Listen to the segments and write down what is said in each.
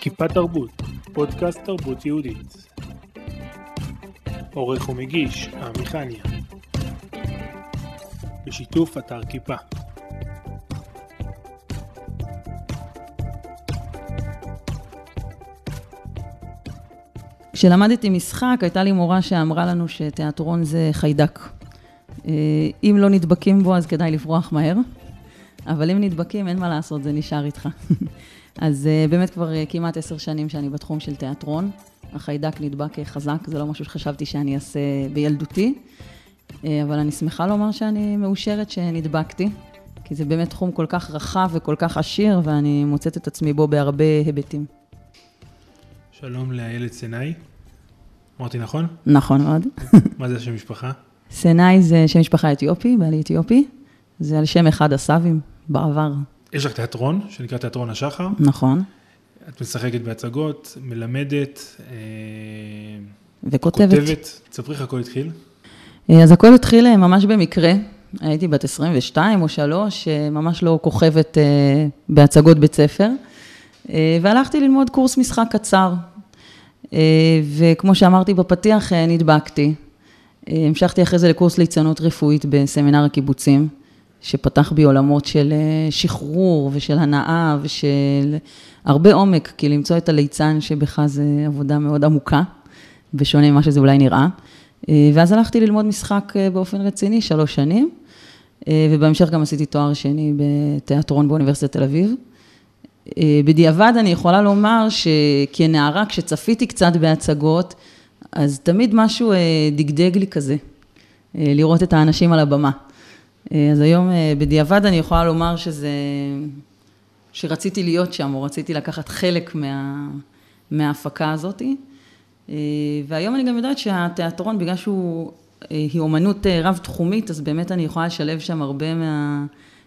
כיפה תרבות, פודקאסט תרבות יהודית. עורך ומגיש, עמיחניה. בשיתוף אתר כיפה. כשלמדתי משחק, הייתה לי מורה שאמרה לנו שתיאטרון זה חיידק. אה, אם לא נדבקים בו, אז כדאי לברוח מהר, אבל אם נדבקים, אין מה לעשות, זה נשאר איתך. אז אה, באמת כבר אה, כמעט עשר שנים שאני בתחום של תיאטרון. החיידק נדבק חזק, זה לא משהו שחשבתי שאני אעשה בילדותי, אבל אני שמחה לומר שאני מאושרת שנדבקתי, כי זה באמת תחום כל כך רחב וכל כך עשיר, ואני מוצאת את עצמי בו בהרבה היבטים. שלום לאיילת סנאי. אמרתי נכון? נכון מאוד. מה זה השם משפחה? סנאי זה שם משפחה אתיופי, בעלי אתיופי. זה על שם אחד הסבים בעבר. יש לך תיאטרון, שנקרא תיאטרון השחר. נכון. את משחקת בהצגות, מלמדת. אה, וכותבת. כותבת. תספרי איך הכל התחיל. אה, אז הכל התחיל אה, ממש במקרה. הייתי בת 22 או 3, ממש לא כוכבת בהצגות בית ספר. והלכתי ללמוד קורס משחק קצר. וכמו שאמרתי בפתיח, נדבקתי. המשכתי אחרי זה לקורס ליצנות רפואית בסמינר הקיבוצים. שפתח בי עולמות של אה, שחרור ושל הנאה ושל הרבה עומק, כי למצוא את הליצן שבך זה עבודה מאוד עמוקה, בשונה ממה שזה אולי נראה. אה, ואז הלכתי ללמוד משחק אה, באופן רציני, שלוש שנים, ובהמשך גם עשיתי תואר שני בתיאטרון באוניברסיטת תל אביב. בדיעבד אני יכולה לומר שכנערה, כשצפיתי קצת בהצגות, אז תמיד משהו דגדג לי כזה, לראות את האנשים על הבמה. אה, אז היום אה, בדיעבד אני יכולה לומר שזה, שרציתי להיות שם, או רציתי לקחת חלק מה, מההפקה הזאתי. אה, והיום אני גם יודעת שהתיאטרון, בגלל שהוא, היא אומנות רב-תחומית, אז באמת אני יכולה לשלב שם הרבה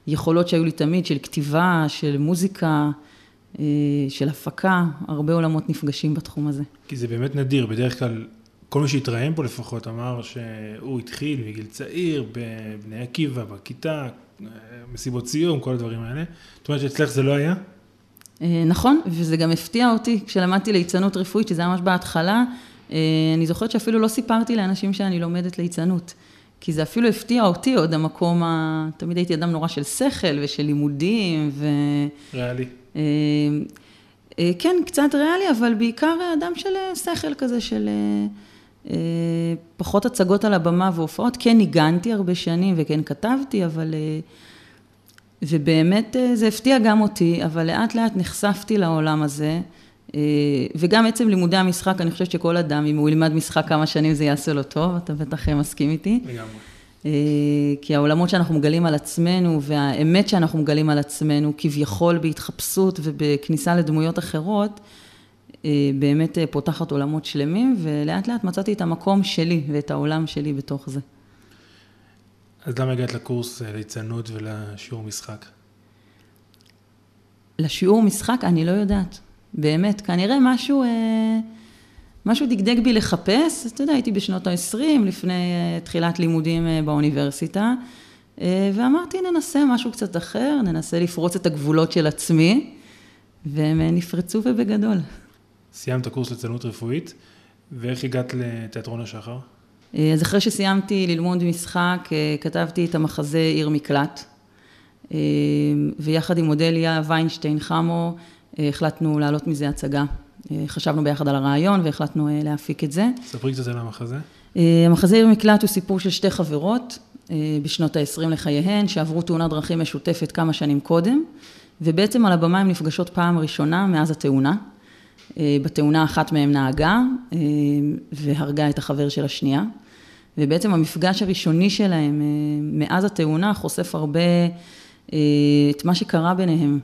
מהיכולות שהיו לי תמיד, של כתיבה, של מוזיקה, של הפקה, הרבה עולמות נפגשים בתחום הזה. כי זה באמת נדיר, בדרך כלל כל מי שהתראיין פה לפחות אמר שהוא התחיל מגיל צעיר, בבני עקיבא, בכיתה, מסיבות סיום, כל הדברים האלה. זאת אומרת שאצלך זה לא היה? אה, נכון, וזה גם הפתיע אותי כשלמדתי ליצנות רפואית, שזה היה ממש בהתחלה. אה, אני זוכרת שאפילו לא סיפרתי לאנשים שאני לומדת ליצנות. כי זה אפילו הפתיע אותי עוד המקום, ה... תמיד הייתי אדם נורא של שכל ושל לימודים ו... ריאלי. אה, כן, קצת ריאלי, אבל בעיקר אדם של שכל כזה, של פחות הצגות על הבמה והופעות, כן ניגנתי הרבה שנים וכן כתבתי, אבל... אה, ובאמת אה, זה הפתיע גם אותי, אבל לאט לאט נחשפתי לעולם הזה, וגם עצם לימודי המשחק, אני חושבת שכל אדם, אם הוא ילמד משחק כמה שנים זה יעשה לו טוב, אתה בטח מסכים איתי. לגמרי. כי העולמות שאנחנו מגלים על עצמנו, והאמת שאנחנו מגלים על עצמנו, כביכול בהתחפשות ובכניסה לדמויות אחרות, אה, באמת אה, פותחת עולמות שלמים, ולאט לאט מצאתי את המקום שלי ואת העולם שלי בתוך זה. אז למה הגעת לקורס אה, ליצנות ולשיעור משחק? לשיעור משחק? אני לא יודעת. באמת, כנראה משהו, משהו דגדג בי לחפש. אתה יודע, הייתי בשנות ה-20, לפני תחילת לימודים באוניברסיטה, ואמרתי, ננסה משהו קצת אחר, ננסה לפרוץ את הגבולות של עצמי, והם נפרצו ובגדול. סיימת קורס ליצנות רפואית, ואיך הגעת לתיאטרון השחר? אז אחרי שסיימתי ללמוד משחק, אה, כתבתי את המחזה עיר מקלט, אה, ויחד עם אודליה ויינשטיין חמו, אה, החלטנו להעלות מזה הצגה. חשבנו ביחד על הרעיון והחלטנו להפיק את זה. ספרי קצת על המחזה. המחזה עיר מקלט הוא סיפור של שתי חברות בשנות ה-20 לחייהן, שעברו תאונת דרכים משותפת כמה שנים קודם, ובעצם על הבמה הן נפגשות פעם ראשונה מאז התאונה. אה, בתאונה אחת מהן נהגה אה, והרגה את החבר של השנייה. ובעצם המפגש הראשוני שלהם אה, מאז התאונה חושף הרבה את מה שקרה ביניהם.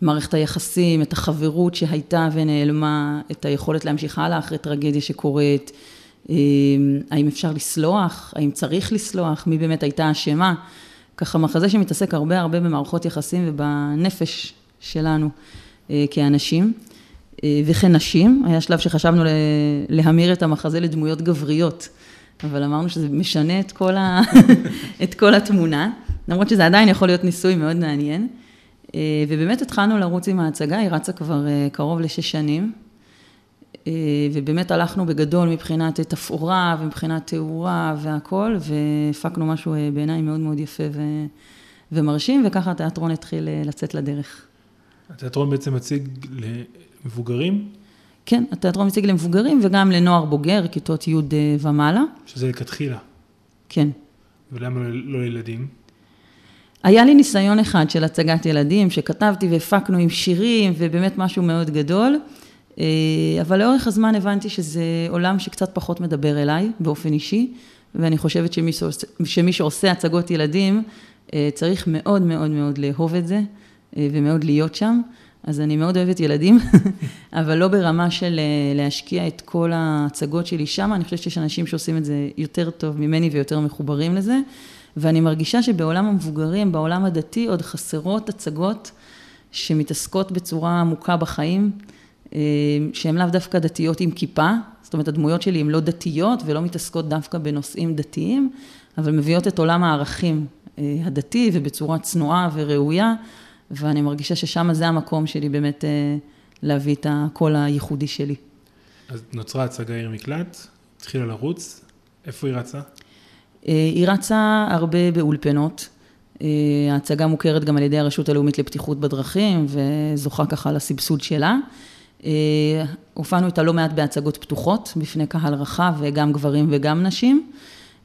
מערכת היחסים, את החברות שהייתה ונעלמה, את היכולת להמשיך הלאה אחרי טרגדיה שקורית, האם אפשר לסלוח, האם צריך לסלוח, מי באמת הייתה אשמה. ככה מחזה שמתעסק הרבה הרבה במערכות יחסים ובנפש שלנו כאנשים. אה, וכן נשים, היה שלב שחשבנו להמיר את המחזה לדמויות גבריות, אבל אמרנו שזה משנה את כל, ה... את כל התמונה, למרות שזה עדיין יכול להיות ניסוי מאוד מעניין. ובאמת התחלנו לרוץ עם ההצגה, היא רצה כבר קרוב לשש שנים. ובאמת הלכנו בגדול מבחינת תפאורה ומבחינת תאורה והכל, והפקנו משהו בעיניי מאוד מאוד יפה ו... ומרשים, וככה התיאטרון התחיל לצאת לדרך. התיאטרון בעצם מציג למבוגרים? כן, התיאטרון מציג למבוגרים וגם לנוער בוגר, כיתות י' ומעלה. שזה לכתחילה. כן. ולמה לא לילדים? היה לי ניסיון אחד של הצגת ילדים, שכתבתי והפקנו עם שירים, ובאמת משהו מאוד גדול, אבל לאורך הזמן הבנתי שזה עולם שקצת פחות מדבר אליי, באופן אישי, ואני חושבת שמי שעושה, שמי שעושה הצגות ילדים, צריך מאוד מאוד מאוד לאהוב את זה, ומאוד להיות שם. אז אני מאוד אוהבת ילדים, אבל לא ברמה של להשקיע את כל ההצגות שלי שם, אני חושבת שיש אנשים שעושים את זה יותר טוב ממני ויותר מחוברים לזה, ואני מרגישה שבעולם המבוגרים, בעולם הדתי, עוד חסרות הצגות שמתעסקות בצורה עמוקה בחיים, שהן לאו דווקא דתיות עם כיפה, זאת אומרת הדמויות שלי הן לא דתיות ולא מתעסקות דווקא בנושאים דתיים, אבל מביאות את עולם הערכים הדתי ובצורה צנועה וראויה. ואני מרגישה ששם זה המקום שלי באמת להביא את הקול הייחודי שלי. אז נוצרה הצגה עיר מקלט, התחילה לרוץ, איפה היא רצה? היא רצה הרבה באולפנות. ההצגה מוכרת גם על ידי הרשות הלאומית לבטיחות בדרכים, וזוכה ככה לסבסוד שלה. הופענו איתה לא מעט בהצגות פתוחות, בפני קהל רחב, וגם גברים וגם נשים.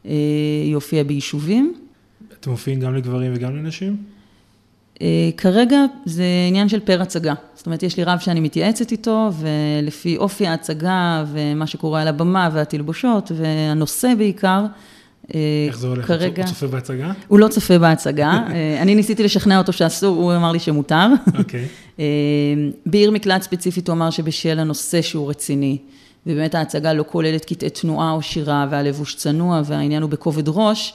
היא הופיעה ביישובים. אתם מופיעים גם לגברים וגם לנשים? כרגע זה עניין של פר הצגה, זאת אומרת יש לי רב שאני מתייעצת איתו ולפי אופי ההצגה ומה שקורה על הבמה והתלבושות והנושא בעיקר, איך זה הולך? כרגע... הוא צופה בהצגה? הוא לא צופה בהצגה, אני ניסיתי לשכנע אותו שאסור, הוא אמר לי שמותר. אוקיי. בעיר מקלט ספציפית הוא אמר שבשל הנושא שהוא רציני, ובאמת ההצגה לא כוללת קטעי תנועה או שירה והלבוש צנוע והעניין הוא בכובד ראש,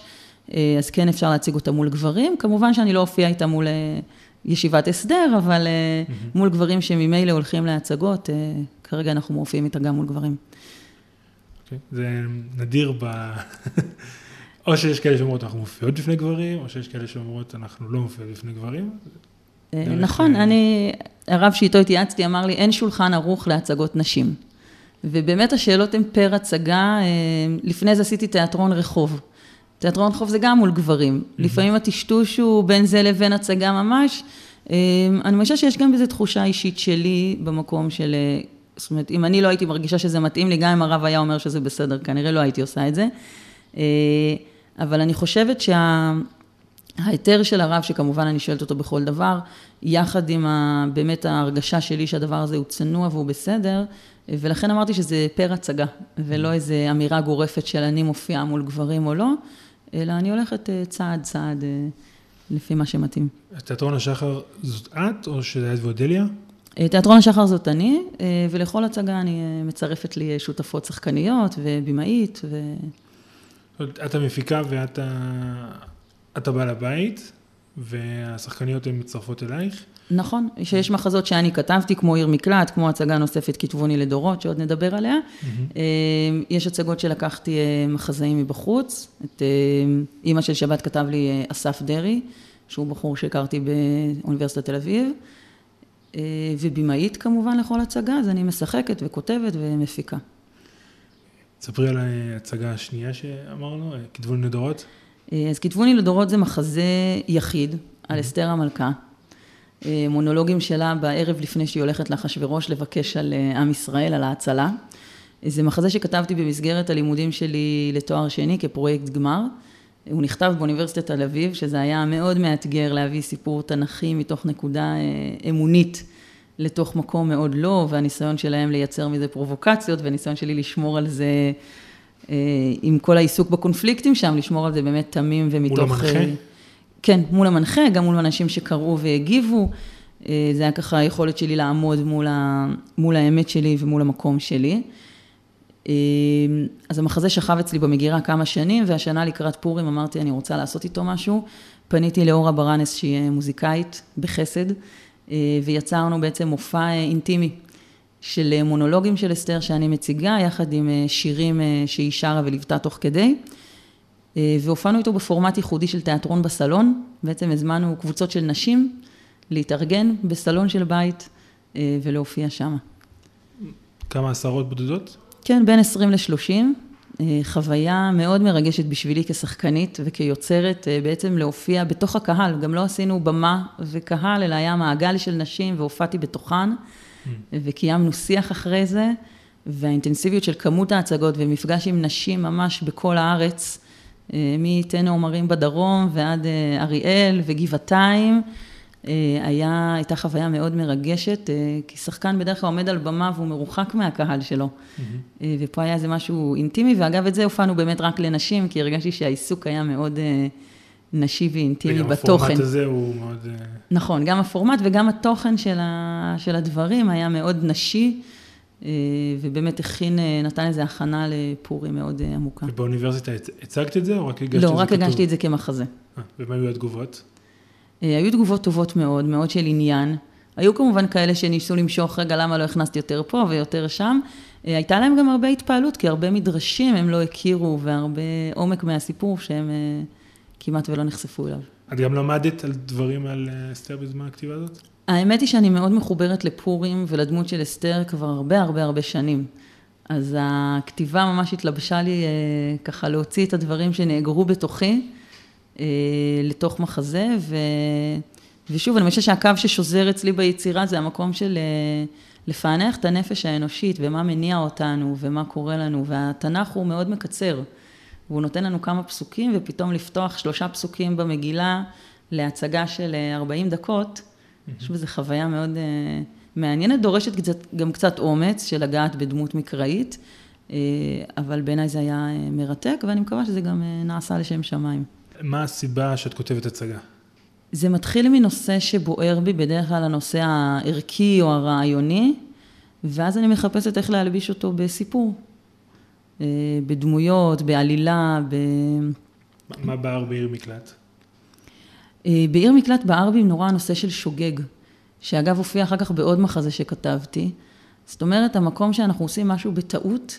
אז כן אפשר להציג אותה מול גברים, כמובן שאני לא אופיע איתה מול ישיבת הסדר, אבל מול גברים שממילא הולכים להצגות, כרגע אנחנו מופיעים איתה גם מול גברים. זה נדיר ב... או שיש כאלה שאומרות אנחנו מופיעות בפני גברים, או שיש כאלה שאומרות אנחנו לא מופיעות בפני גברים. נכון, אני, הרב שאיתו התייעצתי אמר לי אין שולחן ערוך להצגות נשים. ובאמת השאלות הן פר הצגה, לפני זה עשיתי תיאטרון רחוב. תיאטרון רחוב זה גם מול גברים, לפעמים הטשטוש הוא בין זה לבין הצגה ממש, אני מרגישה שיש גם בזה תחושה אישית שלי במקום של, זאת אומרת, אם אני לא הייתי מרגישה שזה מתאים לי, גם אם הרב היה אומר שזה בסדר, כנראה לא הייתי עושה את זה, אבל אני חושבת שההיתר של הרב, שכמובן אני שואלת אותו בכל דבר, יחד עם באמת ההרגשה שלי שהדבר הזה הוא צנוע והוא בסדר, ולכן אמרתי שזה פר הצגה, ולא איזו אמירה גורפת של אני מופיעה מול גברים או לא, אלא אני הולכת צעד צעד לפי מה שמתאים. תיאטרון השחר זאת את או שזה את ואודליה? תיאטרון השחר זאת אני, ולכל הצגה אני מצרפת לי שותפות שחקניות ובימאית. ו... את המפיקה ואת הבעל הבית, והשחקניות הן מצטרפות אלייך? נכון, שיש מחזות שאני כתבתי, כמו עיר מקלט, כמו הצגה נוספת כתבוני לדורות, שעוד נדבר עליה. יש הצגות שלקחתי מחזאים מבחוץ, את אימא של שבת כתב לי אסף דרעי, שהוא בחור שהכרתי באוניברסיטת תל אביב, ובימאית כמובן לכל הצגה, אז אני משחקת וכותבת ומפיקה. ספרי על ההצגה השנייה שאמרנו, כתבוני לדורות. אז כתבוני לדורות זה מחזה יחיד על אסתר המלכה. מונולוגים שלה בערב לפני שהיא הולכת לאחשוורוש לבקש על עם ישראל, על ההצלה. זה מחזה שכתבתי במסגרת הלימודים שלי לתואר שני כפרויקט גמר. הוא נכתב באוניברסיטת תל אביב, שזה היה מאוד מאתגר להביא סיפור תנכי מתוך נקודה אמונית לתוך מקום מאוד לא, והניסיון שלהם לייצר מזה פרובוקציות, והניסיון שלי לשמור על זה, עם כל העיסוק בקונפליקטים שם, לשמור על זה באמת תמים ומתוך... מול המנחה? כן, מול המנחה, גם מול אנשים שקראו והגיבו. זה היה ככה היכולת שלי לעמוד מול, ה, מול האמת שלי ומול המקום שלי. אז המחזה שכב אצלי במגירה כמה שנים, והשנה לקראת פורים אמרתי, אני רוצה לעשות איתו משהו. פניתי לאורה ברנס, שהיא מוזיקאית בחסד, ויצרנו בעצם מופע אינטימי של מונולוגים של אסתר שאני מציגה, יחד עם שירים שהיא שרה וליוותה תוך כדי. והופענו איתו בפורמט ייחודי של תיאטרון בסלון, בעצם הזמנו קבוצות של נשים להתארגן בסלון של בית אה, ולהופיע שם. כמה עשרות בודדות? כן, בין 20 ל-30. אה, חוויה מאוד מרגשת בשבילי כשחקנית וכיוצרת, אה, בעצם להופיע בתוך הקהל. גם לא עשינו במה וקהל, אלא היה מעגל של נשים והופעתי בתוכן. וקיימנו שיח אחרי זה, והאינטנסיביות של כמות ההצגות ומפגש עם נשים ממש בכל הארץ, מתן עומרים בדרום ועד אריאל וגבעתיים. אה, היה, הייתה חוויה מאוד מרגשת, אה, כי שחקן בדרך כלל עומד על במה והוא מרוחק מהקהל שלו. Mm-hmm. ופה היה איזה משהו אינטימי, ואגב, את זה הופענו באמת רק לנשים, כי הרגשתי שהעיסוק היה מאוד נשי ואינטימי וגם בתוכן. וגם הפורמט הזה הוא מאוד... נכון, גם הפורמט וגם התוכן של, ה, של הדברים היה מאוד נשי. ובאמת הכין, נתן איזו הכנה לפורים מאוד עמוקה. ובאוניברסיטה הצגת את זה, או רק הגשת את זה כתוב? לא, רק הגשתי את זה כמחזה. ומה היו התגובות? אה, היו תגובות טובות מאוד, מאוד של עניין. היו כמובן כאלה שניסו למשוך, רגע, למה לא הכנסתי יותר פה ויותר שם. אה, הייתה להם גם הרבה התפעלות, כי הרבה מדרשים הם לא הכירו, והרבה עומק מהסיפור שהם אה, כמעט ולא נחשפו אליו. את גם למדת על דברים על אסתר בזמן הכתיבה הזאת? האמת היא שאני מאוד מחוברת לפורים ולדמות של אסתר כבר הרבה הרבה הרבה שנים. אז הכתיבה ממש התלבשה לי ככה להוציא את הדברים שנאגרו בתוכי. אה, לתוך מחזה, ו... ושוב, אני חושבת שהקו ששוזר אצלי ביצירה זה המקום של אה, לפענח את הנפש האנושית ומה מניע אותנו ומה קורה לנו, והתנ"ך הוא מאוד מקצר. והוא נותן לנו כמה פסוקים, ופתאום לפתוח שלושה פסוקים במגילה להצגה של 40 אה, דקות, אני חושבת שזו חוויה מאוד מעניינת, דורשת קצת, גם קצת אומץ של לגעת בדמות מקראית, אבל בעיניי זה היה מרתק, ואני מקווה שזה גם נעשה לשם שמיים. מה הסיבה שאת כותבת הצגה? זה מתחיל מנושא שבוער בי, בדרך כלל הנושא הערכי או הרעיוני, ואז אני מחפשת איך להלביש אותו בסיפור. אה, בדמויות, בעלילה, ב... מה בער בעיר מקלט? אה, בעיר מקלט בער בי נורא הנושא של שוגג, שאגב הופיע אחר כך בעוד מחזה שכתבתי. זאת אומרת, המקום שאנחנו עושים משהו בטעות,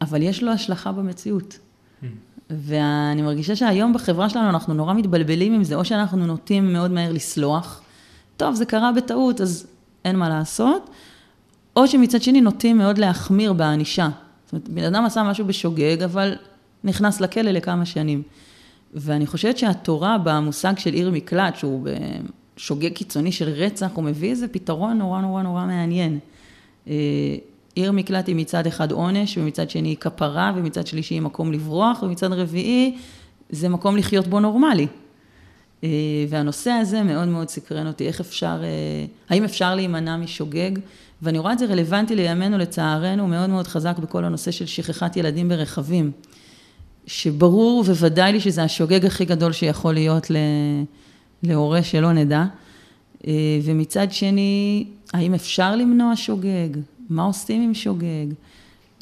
אבל יש לו השלכה במציאות. Mm. ואני מרגישה שהיום בחברה שלנו אנחנו נורא מתבלבלים עם זה, או שאנחנו נוטים מאוד מהר לסלוח, טוב, זה קרה בטעות, אז אין מה לעשות, או שמצד שני נוטים מאוד להחמיר בענישה. זאת אומרת, בן אדם עשה משהו בשוגג, אבל נכנס לכלא לכמה שנים. ואני חושבת שהתורה במושג של עיר מקלט, שהוא בשוגג קיצוני של רצח, הוא מביא איזה פתרון נורא נורא נורא מעניין. אה, עיר מקלט היא מצד אחד עונש, ומצד שני היא כפרה, ומצד שלישי היא מקום לברוח, ומצד רביעי זה מקום לחיות בו נורמלי. אה, והנושא הזה מאוד מאוד סקרן אותי, איך אפשר, אה, האם אפשר להימנע משוגג, ואני רואה את זה רלוונטי לימינו, לצערנו, מאוד מאוד חזק בכל הנושא של שכחת ילדים ברכבים, שברור וודאי לי שזה השוגג הכי גדול שיכול להיות להורה שלא נדע, אה, ומצד שני, האם אפשר למנוע שוגג? מה עושים עם שוגג.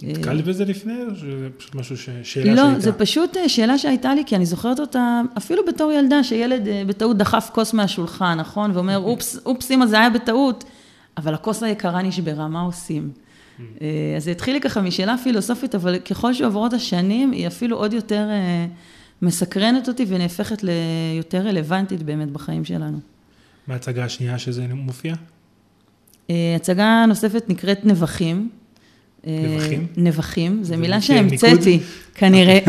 נתקלת בזה לפני, או שזה פשוט משהו, ש... שאלה לא, שהייתה? לא, זה פשוט אה, שאלה שהייתה לי, כי אני זוכרת אותה אפילו בתור ילדה, שילד אה, בטעות דחף כוס מהשולחן, נכון? ואומר, אופס, אופס, אמא, זה היה בטעות, אבל הכוס היקרה נשברה, מה עושים? אה, אז זה התחיל לי ככה משאלה פילוסופית, אבל ככל שעוברות השנים, היא אפילו עוד יותר מסקרנת אותי ונהפכת ליותר רלוונטית באמת בחיים שלנו. מה ההצגה השנייה שזה מופיע? אה, הצגה נוספת נקראת נבחים. אה, נבחים? נבחים, זו מילה שהמצאתי, כנראה.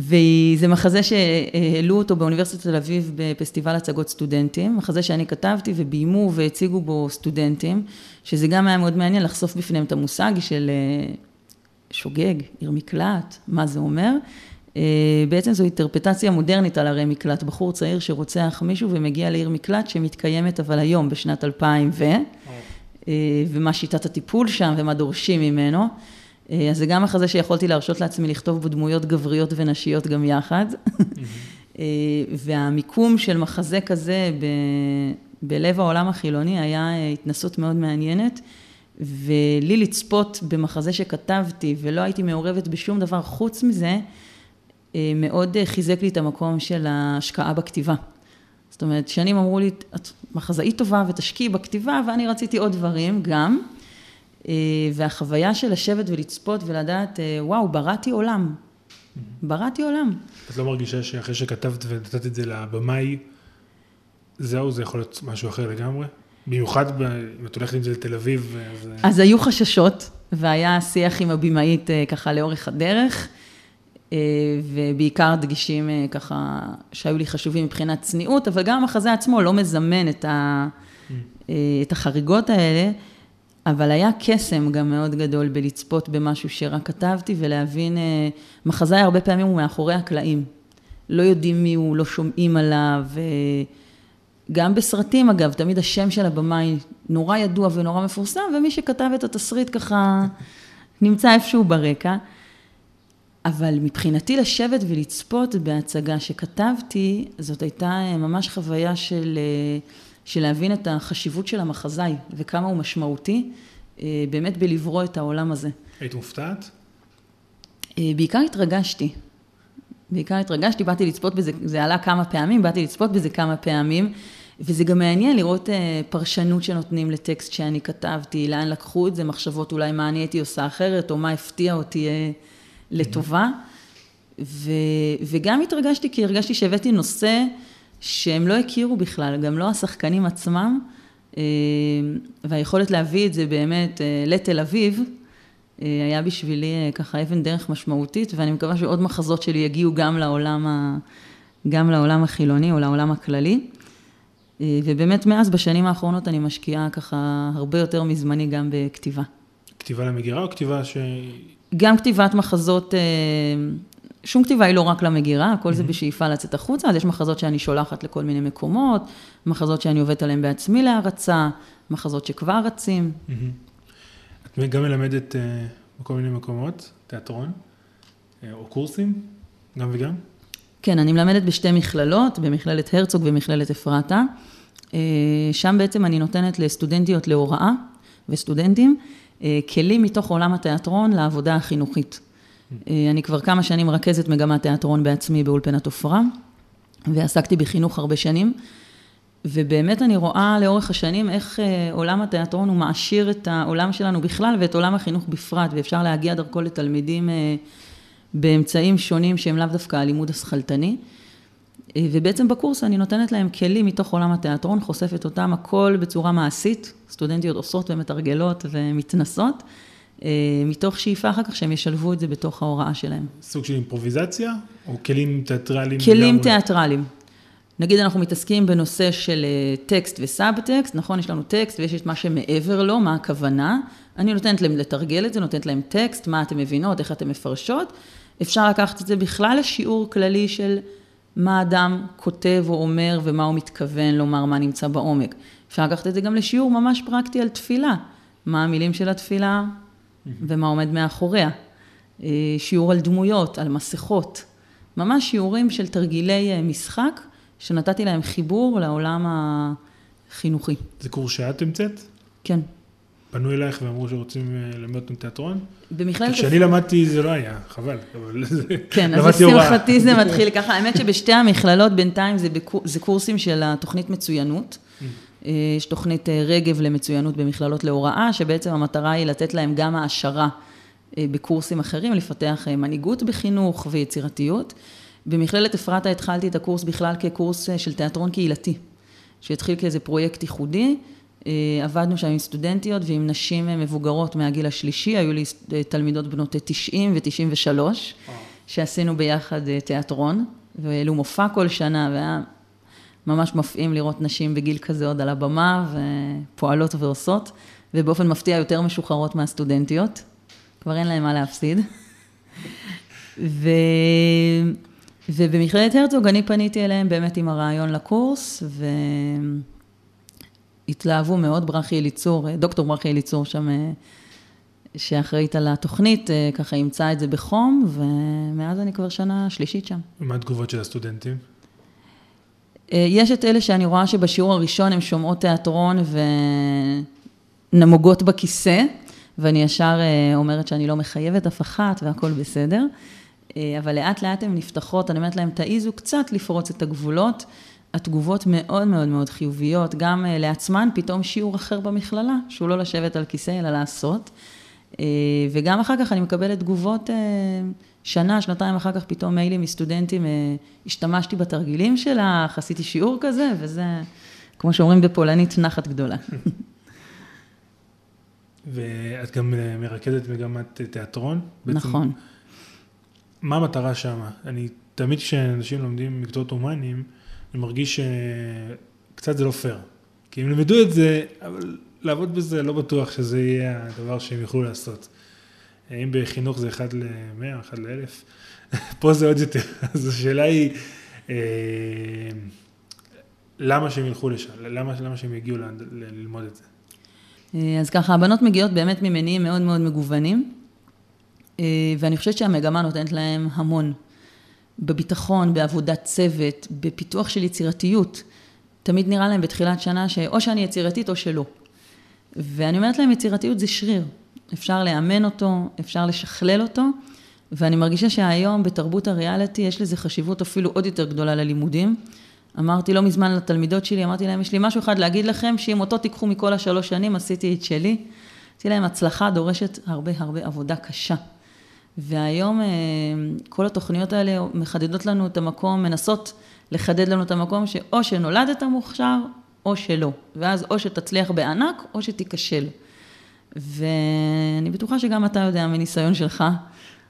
אה, וזה מחזה שהעלו אותו באוניברסיטת תל אביב בפסטיבל הצגות סטודנטים, מחזה שאני כתבתי וביימו והציגו בו סטודנטים, שזה גם היה מאוד מעניין לחשוף בפניהם את המושג של שוגג, עיר מקלט, מה זה אומר, אה, בעצם זו אינטרפטציה מודרנית על ערי מקלט, בחור צעיר שרוצח מישהו ומגיע לעיר מקלט שמתקיימת אבל היום בשנת 2000 ו... אה, ומה שיטת הטיפול שם ומה דורשים ממנו. אה, אז זה גם מחזה שיכולתי להרשות לעצמי לכתוב בו דמויות גבריות ונשיות גם יחד. והמיקום של מחזה כזה ב... בלב העולם החילוני היה התנסות מאוד מעניינת. ולי לצפות במחזה שכתבתי ולא הייתי מעורבת בשום דבר חוץ מזה, אה, מאוד אה, חיזק לי את המקום של ההשקעה בכתיבה. זאת אומרת, שנים אמרו לי, את מחזאית טובה ותשקיעי בכתיבה, ואני רציתי עוד דברים גם. אה, והחוויה של לשבת ולצפות ולדעת, וואו, בראתי עולם. בראתי עולם. את לא מרגישה שאחרי שכתבת ונתת את זה לבמאי, זהו, זה יכול להיות משהו אחר לגמרי? במיוחד אם את הולכת עם זה לתל אביב, אז... אז היו חששות, והיה שיח עם הבמאית אה, ככה לאורך הדרך, אה, ובעיקר דגשים אה, ככה שהיו לי חשובים מבחינת צניעות, אבל גם המחזה עצמו לא מזמן את, ה, אה, את החריגות האלה, אבל היה קסם גם מאוד גדול בלצפות במשהו שרק כתבתי ולהבין, אה, מחזאי הרבה פעמים הוא מאחורי הקלעים. לא יודעים מי הוא, לא שומעים עליו. אה, גם בסרטים אגב, תמיד השם של הבמאי נורא ידוע ונורא מפורסם, ומי שכתב את התסריט ככה נמצא איפשהו ברקע. אבל מבחינתי לשבת ולצפות בהצגה שכתבתי, זאת הייתה אה, ממש חוויה של, אה, של להבין את החשיבות של המחזאי וכמה הוא משמעותי, אה, באמת בלברוא את העולם הזה. היית מופתעת? אה, בעיקר התרגשתי. בעיקר התרגשתי, באתי לצפות בזה, זה עלה כמה פעמים, באתי לצפות בזה כמה פעמים, וזה גם מעניין לראות אה, פרשנות שנותנים לטקסט שאני כתבתי, לאן לקחו את זה, מחשבות אולי מה אני הייתי עושה אחרת, או מה הפתיע אותי לטובה. ו, וגם התרגשתי כי הרגשתי שהבאתי נושא שהם לא הכירו בכלל, גם לא השחקנים עצמם, אה, והיכולת להביא את זה באמת אה, לתל אביב, אה, היה בשבילי ככה אבן דרך משמעותית, ואני מקווה שעוד מחזות שלי יגיעו גם לעולם, ה... גם לעולם החילוני או לעולם הכללי. ובאמת מאז, בשנים האחרונות, אני משקיעה ככה הרבה יותר מזמני גם בכתיבה. כתיבה למגירה או כתיבה ש... גם כתיבת מחזות, שום כתיבה היא לא רק למגירה, הכל זה בשאיפה לצאת החוצה, אז יש מחזות שאני שולחת לכל מיני מקומות, מחזות שאני עובדת עליהן בעצמי להרצה, מחזות שכבר רצים. מהמם. את גם מלמדת אה, בכל מיני מקומות, תיאטרון, אה, או קורסים, גם וגם? כן, אני מלמדת בשתי מכללות, במכללת הרצוג ומכללת אפרתה. אה, שם בעצם אני נותנת לסטודנטיות להוראה וסטודנטים כלים מתוך עולם התיאטרון לעבודה החינוכית. אה, אני כבר כמה שנים מרכזת מגמת תיאטרון בעצמי באולפנת עופרה, ועסקתי בחינוך הרבה שנים, ובאמת אני רואה לאורך השנים איך אה, עולם התיאטרון הוא מעשיר את העולם שלנו בכלל ואת עולם החינוך בפרט, ואפשר להגיע דרכו לתלמידים אה, באמצעים שונים שהם לאו דווקא הלימוד השכלתני. ובעצם בקורס אני נותנת להם כלים מתוך עולם התיאטרון, חושפת אותם הכל בצורה מעשית, סטודנטיות עושות ומתרגלות ומתנסות, מתוך שאיפה אחר כך שהם ישלבו את זה בתוך ההוראה שלהם. סוג של אימפרוביזציה, או כלים תיאטרליים? כלים? תיאטרליים. נגיד אנחנו מתעסקים בנושא של אה, טקסט וסאב-טקסט, נכון? יש לנו טקסט ויש את מה שמעבר לו, מה הכוונה. אני נותנת להם לתרגל את זה, נותנת להם טקסט, מה אתם מבינות, איך אתם מפרשות. אפשר לקחת את זה בכלל לשיעור כללי של מה אדם כותב או אומר ומה הוא מתכוון לומר, מה נמצא בעומק. אפשר לקחת את זה גם לשיעור ממש פרקטי על תפילה. מה המילים של התפילה ומה עומד מאחוריה. אה, שיעור על דמויות, על מסכות. ממש שיעורים של תרגילי אה, משחק, שנתתי להם חיבור לעולם החינוכי. זה קורס שאת המצאת? כן. פנו אלייך ואמרו שרוצים אה, ללמד אותם תיאטרון? במכללת... כשאני למדתי זה לא היה, חבל, אבל זה... כן, אז. לשמחתי זה מתחיל ככה. האמת שבשתי המכללות בינתיים זה, בקור... זה קורסים של התוכנית מצוינות. אה, יש תוכנית אה, רגב למצוינות במכללות להוראה, שבעצם המטרה היא לתת להם גם העשרה אה, בקורסים אחרים, לפתח מנהיגות בחינוך ויצירתיות. במכללת אפרתה התחלתי את הקורס בכלל כקורס של תיאטרון קהילתי, שהתחיל כאיזה פרויקט ייחודי. עבדנו שם עם סטודנטיות ועם נשים מבוגרות מהגיל השלישי, היו לי תלמידות בנות 90 ו-93, שעשינו ביחד תיאטרון, והעלו מופע כל שנה, והיה ממש מפעים לראות נשים בגיל כזה עוד על הבמה, ופועלות ועושות, ובאופן מפתיע יותר משוחררות מהסטודנטיות, כבר אין להם מה להפסיד. ו... ובמכללת הרצוג אני פניתי אליהם באמת עם הרעיון לקורס, והתלהבו מאוד, ברכי אליצור, דוקטור ברכי אליצור שם, אה, שאחראית על התוכנית, אה, ככה אימצה את זה בחום, ומאז אני כבר שנה שלישית שם. מה התגובות של הסטודנטים? אה, יש את אלה שאני רואה שבשיעור הראשון הן שומעות תיאטרון ונמוגות בכיסא, ואני ישר אה, אומרת שאני לא מחייבת אף אחת והכל בסדר. אה, אבל לאט לאט הן נפתחות, אני אומרת להם, תעיזו קצת לפרוץ את הגבולות. התגובות מאוד מאוד מאוד חיוביות, גם לעצמן, פתאום שיעור אחר במכללה, שהוא לא לשבת על כיסא, אלא לעשות. וגם אחר כך אני מקבלת תגובות שנה, שנתיים אחר כך פתאום מיילים מסטודנטים, אה, השתמשתי בתרגילים שלך, עשיתי שיעור כזה, וזה, כמו שאומרים בפולנית, נחת גדולה. ואת גם אה, מרכזת מגמת תיאטרון. בעצם, נכון. מה המטרה שם? אני, תמיד כשאנשים לומדים מקצועות הומניים, אני מרגיש שקצת זה לא פייר. כי הם למדו את זה, אבל לעבוד בזה לא בטוח שזה יהיה הדבר שהם יוכלו לעשות. אם בחינוך זה 1 ל-100, 1 ל-1000, פה זה עוד יותר. אז השאלה היא, אה, למה שהם ילכו לשם? למה, למה שהם יגיעו ללמוד את זה? אה, אז ככה, הבנות מגיעות באמת ממניעים מאוד מאוד מגוונים, אה, ואני חושבת שהמגמה נותנת להם המון. בביטחון, בעבודת צוות, בפיתוח של יצירתיות. תמיד נראה להם בתחילת שנה שאו שאני יצירתית או שלא. ואני אומרת להם, יצירתיות זה שריר. אפשר לאמן אותו, אפשר לשכלל אותו, ואני מרגישה שהיום בתרבות הריאליטי יש לזה חשיבות אפילו עוד יותר גדולה ללימודים. אמרתי לא מזמן לתלמידות שלי, אמרתי להם, יש לי משהו אחד להגיד לכם, שאם אותו תיקחו מכל השלוש שנים, עשיתי את שלי. אמרתי להם, הצלחה דורשת הרבה הרבה עבודה קשה. והיום אה, כל התוכניות האלה מחדדות לנו את המקום, מנסות לחדד לנו את המקום שאו שנולדת מוכשר או שלא. ואז או שתצליח בענק או שתיכשל. ואני בטוחה שגם אתה יודע מניסיון שלך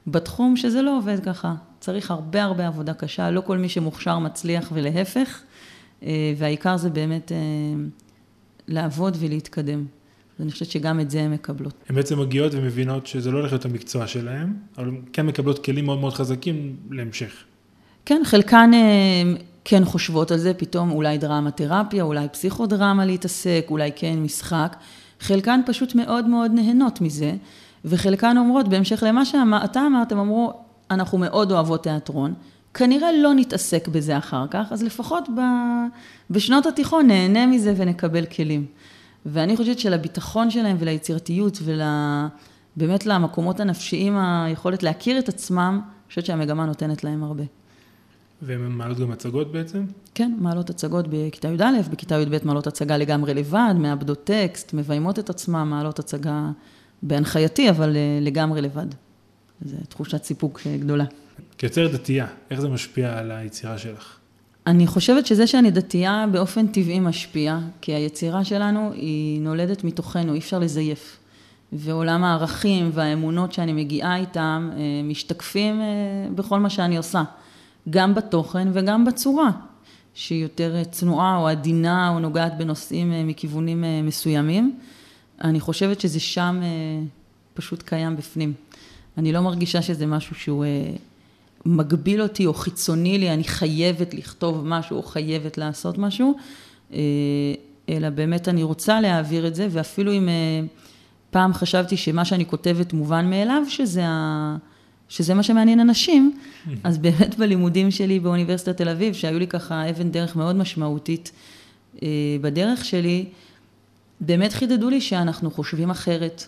בתחום שזה לא עובד ככה. צריך הרבה הרבה עבודה קשה, לא כל מי שמוכשר מצליח ולהפך, אה, והעיקר זה באמת אה, לעבוד ולהתקדם. ואני חושבת שגם את זה הן מקבלות. הן בעצם מגיעות ומבינות שזה לא הולך להיות המקצוע שלהן, אבל הן כן מקבלות כלים מאוד מאוד חזקים להמשך. כן, חלקן אה, כן חושבות על זה, פתאום אולי דרמה תרפיה, אולי פסיכודרמה להתעסק, אולי כן משחק. חלקן פשוט מאוד מאוד נהנות מזה, וחלקן אומרות, בהמשך למה שאתה אמרת, הם אמרו, אנחנו מאוד אוהבות תיאטרון, כנראה לא נתעסק בזה אחר כך, אז לפחות ב... בשנות התיכון נהנה מזה ונקבל כלים. ואני חושבת שלביטחון שלהם וליצירתיות ובאמת למקומות הנפשיים, היכולת להכיר את עצמם, אני חושבת שהמגמה נותנת להם הרבה. והן מעלות גם הצגות בעצם? כן, מעלות הצגות בכיתה י"א, בכיתה י"ב מעלות הצגה לגמרי לבד, מאבדות טקסט, מביימות את עצמם, מעלות הצגה בהנחייתי, אבל אה, לגמרי לבד. זו תחושת סיפוק אה, גדולה. כיוצרת דתייה, איך זה משפיע על היצירה שלך? אני חושבת שזה שאני דתייה באופן טבעי משפיע, כי היצירה שלנו היא נולדת מתוכנו, אי אפשר לזייף. ועולם הערכים והאמונות שאני מגיעה איתם אה, משתקפים בכל מה שאני עושה. גם בתוכן וגם בצורה, שהיא יותר צנועה או עדינה או נוגעת בנושאים אה, מכיוונים אה, מסוימים. אני חושבת שזה שם אה, פשוט קיים בפנים. אני לא מרגישה שזה משהו שהוא מגביל אותי או חיצוני לי, אני חייבת לכתוב משהו או חייבת לעשות משהו, אלא באמת אני רוצה להעביר את זה, ואפילו אם פעם חשבתי שמה שאני כותבת מובן מאליו, שזה ה... שזה מה שמעניין אנשים, אז באמת בלימודים שלי באוניברסיטת תל אביב, שהיו לי ככה אבן דרך מאוד משמעותית אה, בדרך שלי, באמת חידדו לי שאנחנו חושבים אחרת,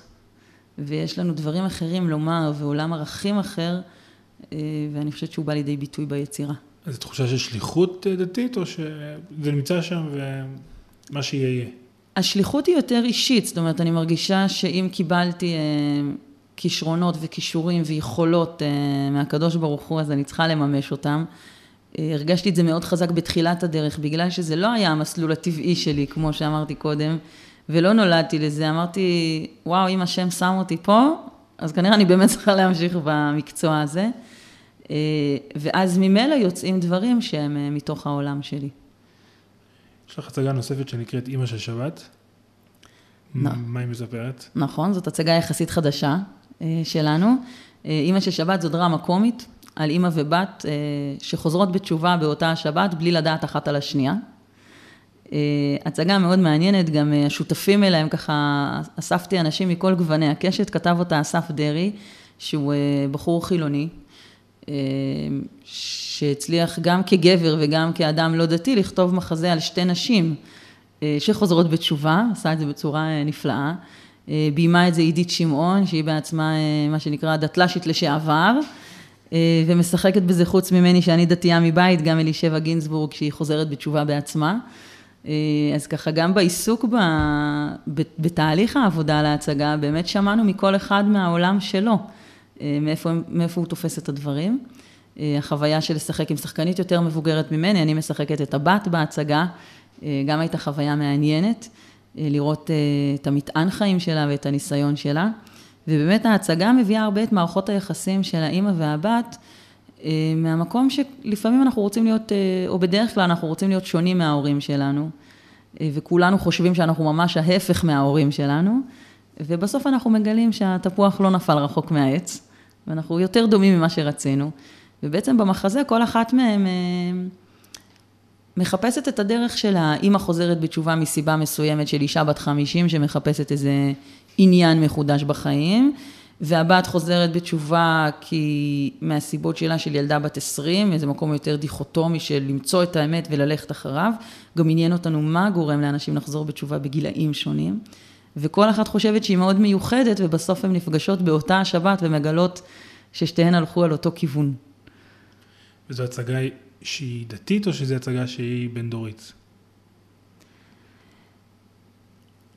ויש לנו דברים אחרים לומר, ועולם ערכים אחר, אה, ואני חושבת שהוא בא לידי ביטוי ביצירה. אז זו תחושה של שליחות אה, דתית, או שזה נמצא שם ומה שיהיה יהיה? השליחות היא יותר אישית, זאת אומרת, אני מרגישה שאם קיבלתי... כישרונות וכישורים ויכולות אה, מהקדוש ברוך הוא, אז אני צריכה לממש אותם. אה, הרגשתי את זה מאוד חזק בתחילת הדרך, בגלל שזה לא היה המסלול הטבעי שלי, כמו שאמרתי קודם, ולא נולדתי לזה. אמרתי, וואו, אם השם שם אותי פה, אז כנראה אני באמת צריכה להמשיך במקצוע הזה. אה, ואז ממילא יוצאים דברים שהם מתוך העולם שלי. יש לך הצגה נוספת שנקראת אימא של שבת. מה היא מספרת? נכון, זאת הצגה יחסית חדשה. אה, שלנו. אה, אימא של שבת זו דרמה קומית על אימא ובת אה, שחוזרות בתשובה באותה השבת בלי לדעת אחת על השנייה. הצגה מאוד מעניינת, גם השותפים אליהם ככה, אספתי אנשים מכל גווני הקשת, כתב אותה אסף דרעי, שהוא בחור חילוני, שהצליח גם כגבר וגם כאדם לא דתי לכתוב מחזה על שתי נשים שחוזרות בתשובה, עשה את זה בצורה נפלאה. אה, ביימה את זה עידית שמעון, שהיא בעצמה אה, מה שנקרא דתל"שית לשעבר, אה, ומשחקת בזה חוץ ממני שאני דתייה מבית, גם אלישבע גינזבורג שהיא חוזרת בתשובה בעצמה. אז ככה גם בעיסוק ב, בתהליך העבודה על ההצגה, באמת שמענו מכל אחד מהעולם שלו. מאיפה, מאיפה הוא תופס את הדברים. החוויה של לשחק עם שחקנית יותר מבוגרת ממני, אני משחקת את הבת בהצגה, גם הייתה חוויה מעניינת, לראות את המטען חיים שלה ואת הניסיון שלה. ובאמת ההצגה מביאה הרבה את מערכות היחסים של האימא והבת, אה, מהמקום שלפעמים אנחנו רוצים להיות, אה, או בדרך כלל אנחנו רוצים להיות שונים מההורים שלנו, אה, וכולנו חושבים שאנחנו ממש ההפך מההורים שלנו, ובסוף אנחנו מגלים שהתפוח לא נפל רחוק מהעץ, ואנחנו יותר דומים ממה שרצינו. ובעצם במחזה כל אחת מהן מחפשת את הדרך שלה, אימא חוזרת בתשובה מסיבה מסוימת של אישה בת 50 שמחפשת איזה עניין מחודש בחיים, והבת חוזרת בתשובה כי מהסיבות שלה של ילדה בת 20, איזה מקום יותר דיכוטומי של למצוא את האמת וללכת אחריו, גם עניין אותנו מה גורם לאנשים לחזור בתשובה בגילאים שונים, וכל אחת חושבת שהיא מאוד מיוחדת ובסוף הן נפגשות באותה השבת ומגלות ששתיהן הלכו על אותו כיוון. וזו הצגה שהיא דתית או שזו הצגה שהיא בין דורית?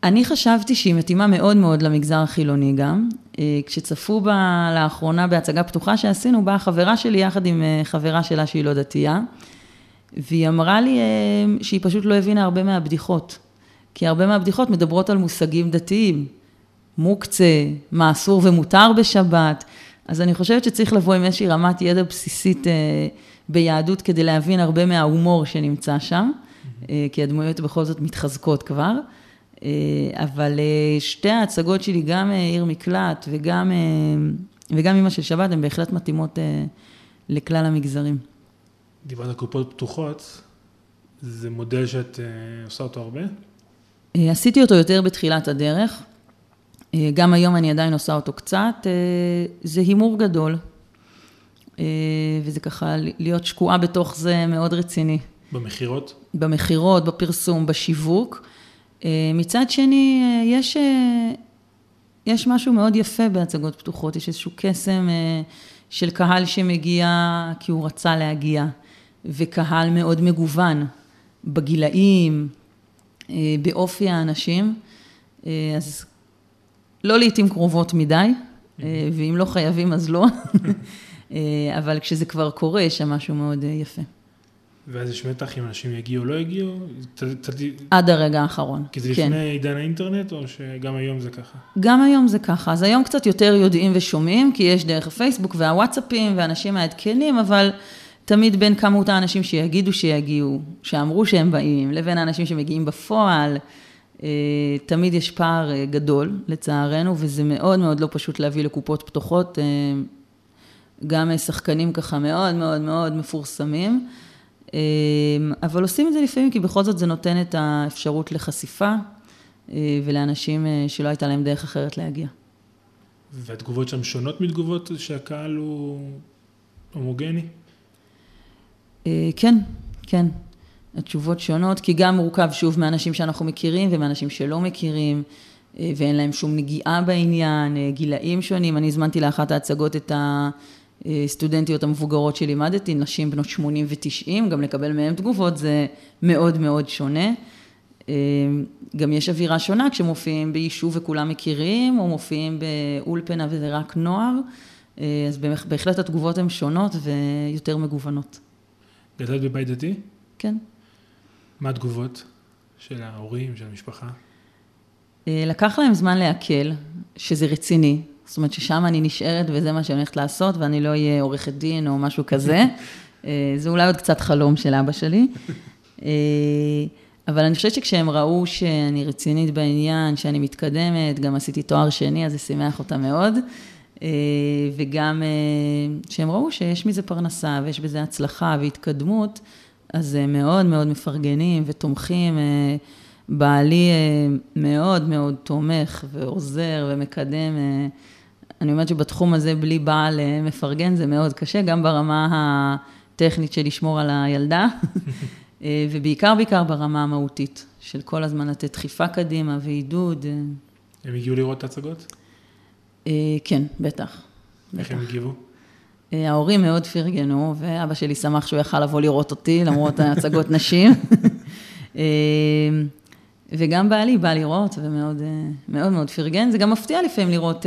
אני חשבתי שהיא מתאימה מאוד מאוד למגזר החילוני גם. אה, כשצפו בה לאחרונה בהצגה פתוחה שעשינו, באה חברה שלי יחד עם אה, חברה שלה שהיא לא דתייה, והיא אמרה לי אה, שהיא פשוט לא הבינה הרבה מהבדיחות. כי הרבה מהבדיחות מדברות על מושגים דתיים, מוקצה, מה אסור ומותר בשבת. אז אני חושבת שצריך לבוא עם איזושהי רמת ידע בסיסית ביהדות כדי להבין הרבה מההומור שנמצא שם, כי הדמויות בכל זאת מתחזקות כבר. אה, אבל אה, שתי ההצגות שלי, גם אה, עיר מקלט וגם, וגם אמא של שבת, הן בהחלט מתאימות לכלל המגזרים. דיברת על קופות פתוחות, זה מודל שאת עושה אותו הרבה? עשיתי אותו יותר בתחילת הדרך. גם היום אני עדיין עושה אותו קצת. זה הימור גדול. וזה ככה, להיות שקועה בתוך זה מאוד רציני. במכירות? במכירות, בפרסום, בשיווק. אה, מצד שני, אה, יש, אה, יש משהו מאוד יפה בהצגות פתוחות, יש איזשהו קסם של קהל שמגיע כי הוא רצה להגיע, וקהל מאוד מגוון, בגילאים, באופי האנשים, אז לא לעיתים קרובות מדי, ואם לא חייבים אז לא, אבל כשזה כבר קורה, יש שם משהו מאוד יפה. ואז יש מתח אם אנשים יגיעו או לא יגיעו? עד הרגע האחרון, כי זה כן. לפני עידן האינטרנט, או שגם היום זה ככה? גם היום זה ככה. אז היום קצת יותר יודעים ושומעים, כי יש דרך הפייסבוק והוואטסאפים, ואנשים מעדכנים, אבל תמיד בין כמות האנשים שיגידו שיגיעו, שאמרו שהם באים, לבין האנשים שמגיעים בפועל, אה, תמיד יש פער אה, גדול, לצערנו, וזה מאוד מאוד לא פשוט להביא לקופות פתוחות. אה, גם שחקנים ככה מאוד מאוד מאוד מפורסמים. אמ, אבל עושים את זה לפעמים כי בכל זאת זה נותן את האפשרות לחשיפה אה, ולאנשים אה, שלא הייתה להם דרך אחרת להגיע. והתגובות שם שונות מתגובות שהקהל הוא הומוגני? אה, כן, כן. התשובות שונות, כי גם מורכב שוב מאנשים שאנחנו מכירים ומאנשים שלא מכירים, ואין להם שום נגיעה בעניין, גילאים שונים. אני הזמנתי לאחת ההצגות את ה... סטודנטיות המבוגרות שלימדתי, נשים בנות 80 ו-90, גם לקבל מהן תגובות זה מאוד מאוד שונה. אה, גם יש אווירה שונה כשמופיעים ביישוב וכולם מכירים, או מופיעים באולפנה וזה רק נוער, אה, אז בהחלט התגובות הן שונות ויותר מגוונות. גדלת בבית דתי? כן. מה התגובות של ההורים, של המשפחה? אה, לקח להם זמן לעכל, שזה רציני, זאת אומרת ששם אני נשארת וזה מה שאני הולכת לעשות, ואני לא אהיה עורכת דין או משהו כזה. אה, זה אולי עוד קצת חלום של אבא שלי. אה, אבל אני חושבת שכשהם ראו שאני רצינית בעניין, שאני מתקדמת, גם עשיתי תואר שני, אז זה שימח אותם מאוד. אה, וגם שהם ראו שיש מזה פרנסה ויש בזה הצלחה והתקדמות, אז הם מאוד מאוד מפרגנים ותומכים. בעלי מאוד מאוד תומך ועוזר ומקדם. אני אומרת שבתחום הזה בלי בעל אה, מפרגן זה מאוד קשה, גם ברמה הטכנית של לשמור על הילדה, אה, ובעיקר בעיקר ברמה המהותית, של כל הזמן לתת דחיפה קדימה ועידוד. אה. הם הגיעו לראות את ההצגות? כן, בטח. איך הם הגיבו? ההורים מאוד פרגנו, ואבא שלי שמח שהוא יכל לבוא לראות אותי, למרות הצגות נשים. וגם בעלי בא לראות, ומאוד מאוד, מאוד פרגן. זה גם מפתיע לפעמים לראות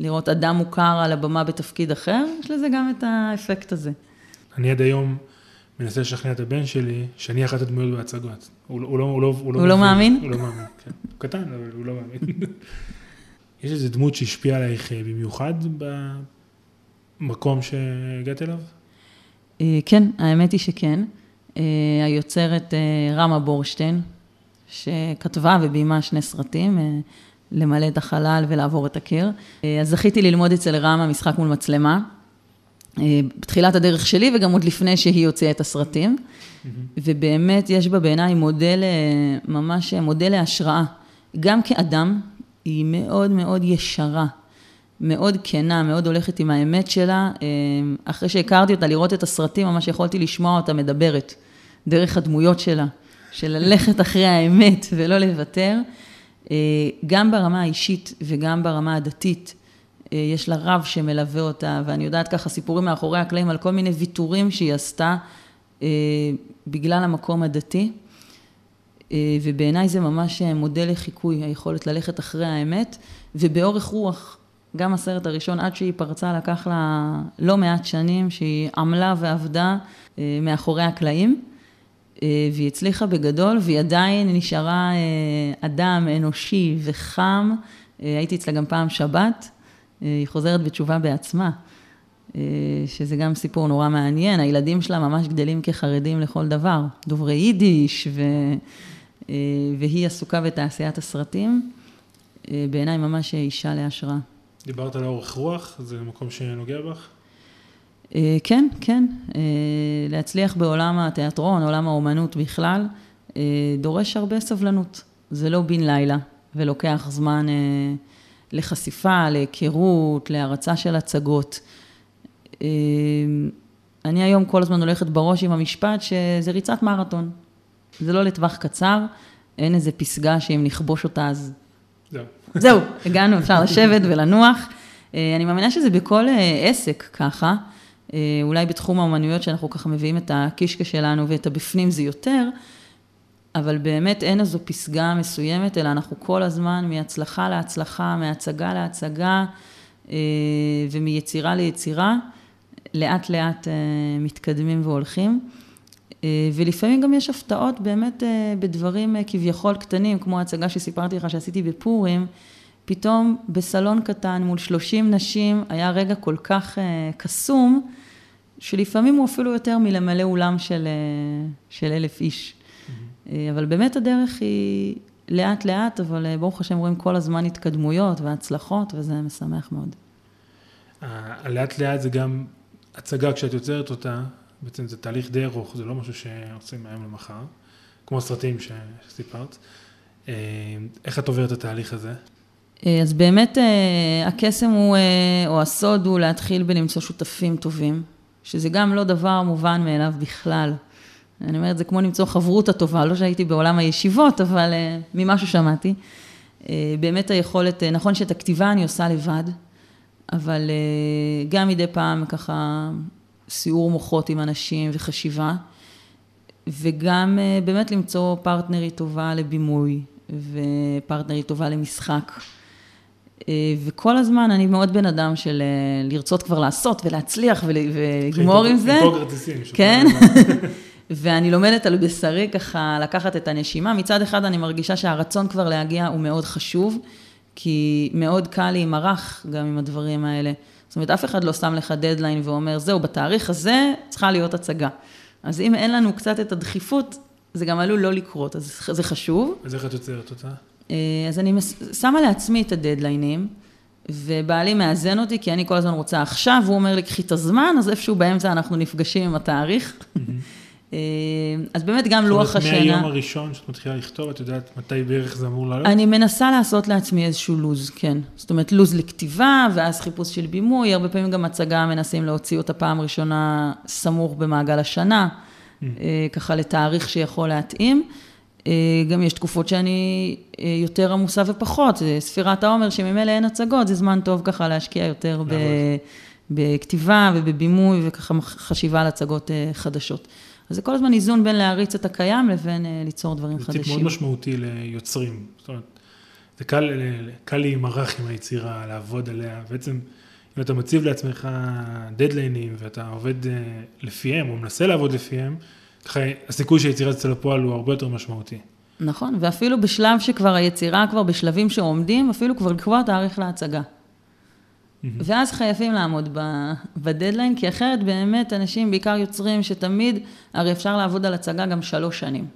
לראות אדם מוכר על הבמה בתפקיד אחר, יש לזה גם את האפקט הזה. אני עד היום מנסה לשכנע את הבן שלי שאני אחת הדמויות בהצגות. הוא, לא- הוא, לא, הוא, לא, הוא, הוא לא מאמין? הוא לא מאמין, כן. הוא קטן, אבל הוא לא מאמין. יש איזו דמות שהשפיעה עלייך במיוחד במקום שהגעת אליו? אה, כן, האמת היא שכן. אה, היוצרת אה, רמה בורשטיין, שכתבה וביימה שני סרטים, למלא את החלל ולעבור את הקיר. אה, אז זכיתי ללמוד אצל רמה משחק מול מצלמה, אה, בתחילת הדרך שלי וגם עוד לפני שהיא הוציאה את הסרטים. ובאמת יש בה בעיניי מודל, אה, ממש מודל להשראה. גם כאדם, היא מאוד מאוד ישרה, מאוד כנה, מאוד הולכת עם האמת שלה. אחרי שהכרתי אותה, לראות את הסרטים, ממש יכולתי לשמוע אותה מדברת, דרך הדמויות שלה, של ללכת אחרי האמת ולא לוותר. אה, גם ברמה האישית וגם ברמה הדתית. אה, יש לה רב שמלווה אותה, ואני יודעת ככה סיפורים מאחורי הקלעים על כל מיני ויתורים שהיא עשתה אה, בגלל המקום הדתי. ובעיניי זה ממש מודל לחיקוי, היכולת ללכת אחרי האמת, ובאורך רוח, גם הסרט הראשון, עד שהיא פרצה, לקח לה לא מעט שנים, שהיא עמלה ועבדה מאחורי הקלעים, והיא הצליחה בגדול, והיא עדיין נשארה אדם אנושי וחם. הייתי אצלה גם פעם שבת, היא חוזרת בתשובה בעצמה, שזה גם סיפור נורא מעניין, הילדים שלה ממש גדלים כחרדים לכל דבר, דוברי יידיש, ו... והיא עסוקה בתעשיית הסרטים, בעיניי ממש אישה להשראה. דיברת על אורך רוח, זה מקום שנוגע בך? כן, כן. להצליח בעולם התיאטרון, עולם האומנות בכלל, דורש הרבה סבלנות. זה לא בן לילה, ולוקח זמן לחשיפה, להיכרות, להרצה של הצגות. אני היום כל הזמן הולכת בראש עם המשפט שזה ריצת מרתון. זה לא לטווח קצר, אין איזה פסגה שאם נכבוש אותה אז... זהו. זהו, הגענו, אפשר לשבת ולנוח. אני מאמינה שזה בכל עסק ככה, אולי בתחום האומנויות שאנחנו ככה מביאים את הקישקע שלנו ואת הבפנים זה יותר, אבל באמת אין איזו פסגה מסוימת, אלא אנחנו כל הזמן מהצלחה להצלחה, מהצגה להצגה ומיצירה ליצירה, לאט לאט מתקדמים והולכים. ולפעמים גם יש הפתעות באמת בדברים כביכול קטנים, כמו ההצגה שסיפרתי לך שעשיתי בפורים, פתאום בסלון קטן מול 30 נשים היה רגע כל כך קסום, שלפעמים הוא אפילו יותר מלמלא אולם של, של אלף איש. Mm-hmm. אבל באמת הדרך היא לאט לאט, אבל ברוך השם רואים כל הזמן התקדמויות והצלחות, וזה משמח מאוד. הלאט לאט זה גם הצגה כשאת יוצרת אותה, בעצם זה תהליך די ארוך, זה לא משהו שעושים מהיום למחר, כמו סרטים שסיפרת. איך את עוברת את התהליך הזה? אז באמת הקסם הוא, או הסוד הוא להתחיל בלמצוא שותפים טובים, שזה גם לא דבר מובן מאליו בכלל. אני אומרת, זה כמו למצוא חברותא טובה, לא שהייתי בעולם הישיבות, אבל ממשהו שמעתי. באמת היכולת, נכון שאת הכתיבה אני עושה לבד, אבל גם מדי פעם ככה סיעור מוחות עם אנשים וחשיבה, וגם באמת למצוא פרטנרית טובה לבימוי, ופרטנרית טובה למשחק. וכל הזמן אני מאוד בן אדם של לרצות כבר לעשות ולהצליח ולגמור עם זה. למכור כרטיסים. כן, ואני לומדת על בשרי ככה לקחת את הנשימה. מצד אחד אני מרגישה שהרצון כבר להגיע הוא מאוד חשוב, כי מאוד קל ערך גם עם הדברים האלה. זאת אומרת, אף אחד לא שם לך דדליין ואומר, זהו, בתאריך הזה צריכה להיות הצגה. אז אם אין לנו קצת את הדחיפות, זה גם עלול לא לקרות, אז זה חשוב. אז איך את יוצרת אותה? אז אני שמה לעצמי את הדדליינים, ובעלי מאזן אותי, כי אני כל הזמן רוצה עכשיו, והוא אומר לי, קחי את הזמן, אז איפשהו באמצע אנחנו נפגשים עם התאריך. אז באמת גם לוח השנה... זאת אומרת, מהיום הראשון שאת מתחילה לכתוב, את יודעת מתי בערך זה אמור לעלות? אני מנסה לעשות לעצמי איזשהו לוז, כן. זאת אומרת, לוז לכתיבה, ואז חיפוש של בימוי, הרבה פעמים גם הצגה מנסים להוציא אותה פעם ראשונה סמוך במעגל השנה, ככה לתאריך שיכול להתאים. גם יש תקופות שאני יותר עמוסה ופחות, ספירת העומר שממילא אין הצגות, זה זמן טוב ככה להשקיע יותר בכתיבה ובבימוי וככה חשיבה על הצגות חדשות. אז זה כל הזמן איזון בין להריץ את הקיים לבין ליצור דברים חדשים. זה טיפ מאוד משמעותי ליוצרים. זאת אומרת, זה קל, קל להימרח עם היצירה, לעבוד עליה. בעצם, אם אתה מציב לעצמך דדליינים ואתה עובד אה, לפיהם, או מנסה לעבוד לפיהם, ככה הסיכוי שהיצירה תצא לפועל הוא הרבה יותר משמעותי. נכון, ואפילו בשלב שכבר היצירה כבר בשלבים שעומדים, אפילו כבר לקבוע תאריך להצגה. ואז חייבים לעמוד בדדליין, כי אחרת באמת אנשים, בעיקר יוצרים, שתמיד, הרי אפשר לעבוד על הצגה גם שלוש שנים,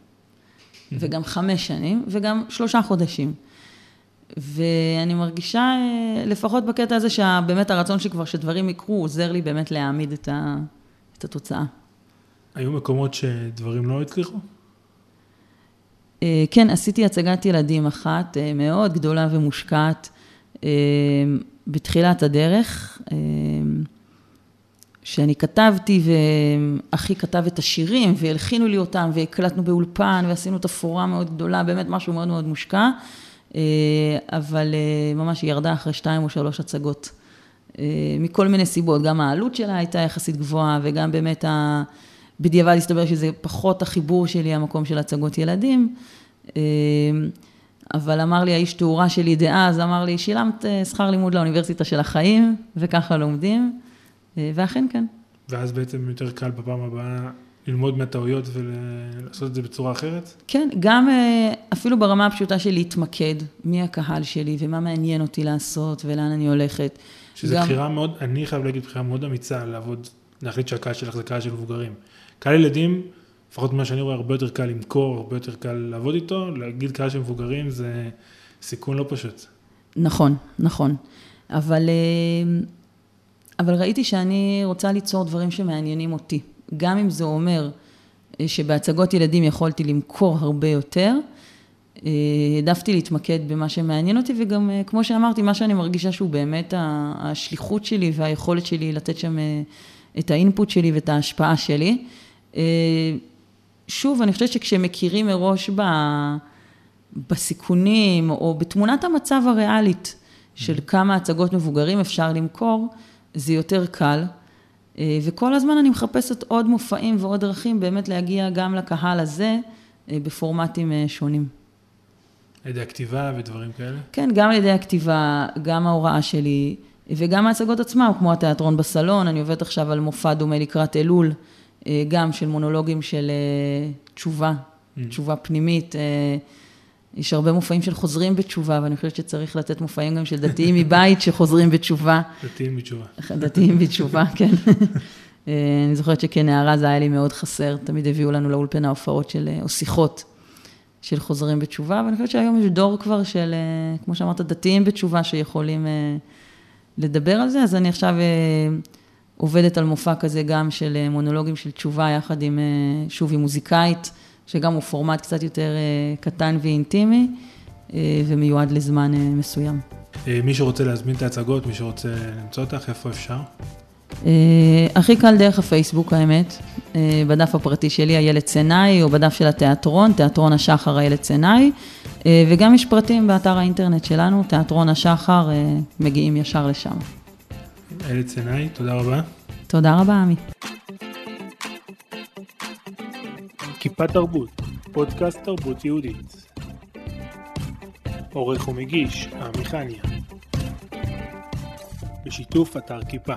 וגם חמש שנים, וגם שלושה חודשים. ואני מרגישה, אה, לפחות בקטע הזה, שבאמת הרצון שלי כבר שדברים יקרו, עוזר לי באמת להעמיד את, ה, את התוצאה. היו מקומות שדברים לא הצליחו? אה, כן, עשיתי הצגת ילדים אחת, אה, מאוד גדולה ומושקעת, בתחילת הדרך, שאני כתבתי, ואחי כתב את השירים, והלחינו לי אותם, והקלטנו באולפן, ועשינו תפאורה מאוד גדולה, באמת משהו מאוד מאוד מושקע. אה, אבל אה, ממש היא ירדה אחרי שתיים או שלוש הצגות. אה, מכל מיני סיבות, גם העלות שלה הייתה יחסית גבוהה, וגם באמת ה... בדיעבד הסתבר שזה פחות החיבור שלי, המקום של הצגות ילדים. אבל אמר לי האיש תאורה שלי דאז, אמר לי, שילמת שכר לימוד לאוניברסיטה של החיים, וככה לומדים, ואכן כן. ואז בעצם יותר קל בפעם הבאה ללמוד מהטעויות ולעשות את זה בצורה אחרת? כן, גם אה, אפילו ברמה הפשוטה של להתמקד, מי הקהל שלי ומה מעניין אותי לעשות ולאן אני הולכת. שזו גם... בחירה מאוד, אני חייב להגיד בחירה מאוד אמיצה לעבוד, להחליט שהקהל שלך זה קהל של מבוגרים. קהל ילדים, לפחות ממה שאני רואה, הרבה יותר קל למכור, הרבה יותר קל לעבוד איתו, להגיד קהל של מבוגרים זה סיכון לא פשוט. נכון, נכון. אבל, אה, אבל ראיתי שאני רוצה ליצור דברים שמעניינים אותי. גם אם זה אומר אה, שבהצגות ילדים יכולתי למכור הרבה יותר, אה, העדפתי להתמקד במה שמעניין אותי, וגם, כמו שאמרתי, מה שאני מרגישה שהוא באמת השליחות שלי והיכולת שלי לתת שם את האינפוט שלי ואת ההשפעה שלי. שוב, אני חושבת שכשמכירים מראש ב... בסיכונים, או בתמונת המצב הריאלית של כמה הצגות מבוגרים אפשר למכור, זה יותר קל. אה, וכל הזמן אני מחפשת עוד מופעים ועוד דרכים באמת להגיע גם לקהל הזה אה, בפורמטים אה, שונים. על ידי הכתיבה ודברים כאלה? כן, גם על ידי הכתיבה, גם ההוראה שלי, וגם ההצגות עצמם, כמו התיאטרון בסלון, אני עובדת עכשיו על מופע דומה לקראת אלול, גם של מונולוגים של תשובה, mm. תשובה פנימית. יש הרבה מופעים של חוזרים בתשובה, ואני חושבת שצריך לתת מופעים גם של דתיים מבית שחוזרים בתשובה. דתיים בתשובה. דתיים בתשובה, כן. אה, אני זוכרת שכנערה זה היה לי מאוד חסר, תמיד הביאו לנו לאולפנה הופעות של, או שיחות של חוזרים בתשובה, ואני חושבת שהיום יש דור כבר של, אה, כמו שאמרת, דתיים בתשובה שיכולים אה, לדבר על זה, אז אני עכשיו עובדת על מופע כזה גם של מונולוגים של תשובה, יחד עם, שוב, עם מוזיקאית. שגם הוא פורמט קצת יותר אה, קטן ואינטימי, אה, ומיועד לזמן אה, מסוים. מי שרוצה להזמין את ההצגות, מי שרוצה למצוא אותך, איפה אפשר? הכי קל דרך הפייסבוק האמת, בדף הפרטי שלי איילת סנאי, או בדף של התיאטרון, תיאטרון השחר איילת סנאי, וגם יש פרטים באתר האינטרנט שלנו, תיאטרון השחר, מגיעים ישר לשם. איילת סנאי, תודה רבה. תודה רבה, עמי. כיפה תרבות, פודקאסט תרבות יהודית. עורך ומגיש, עמי חניה. בשיתוף אתר כיפה.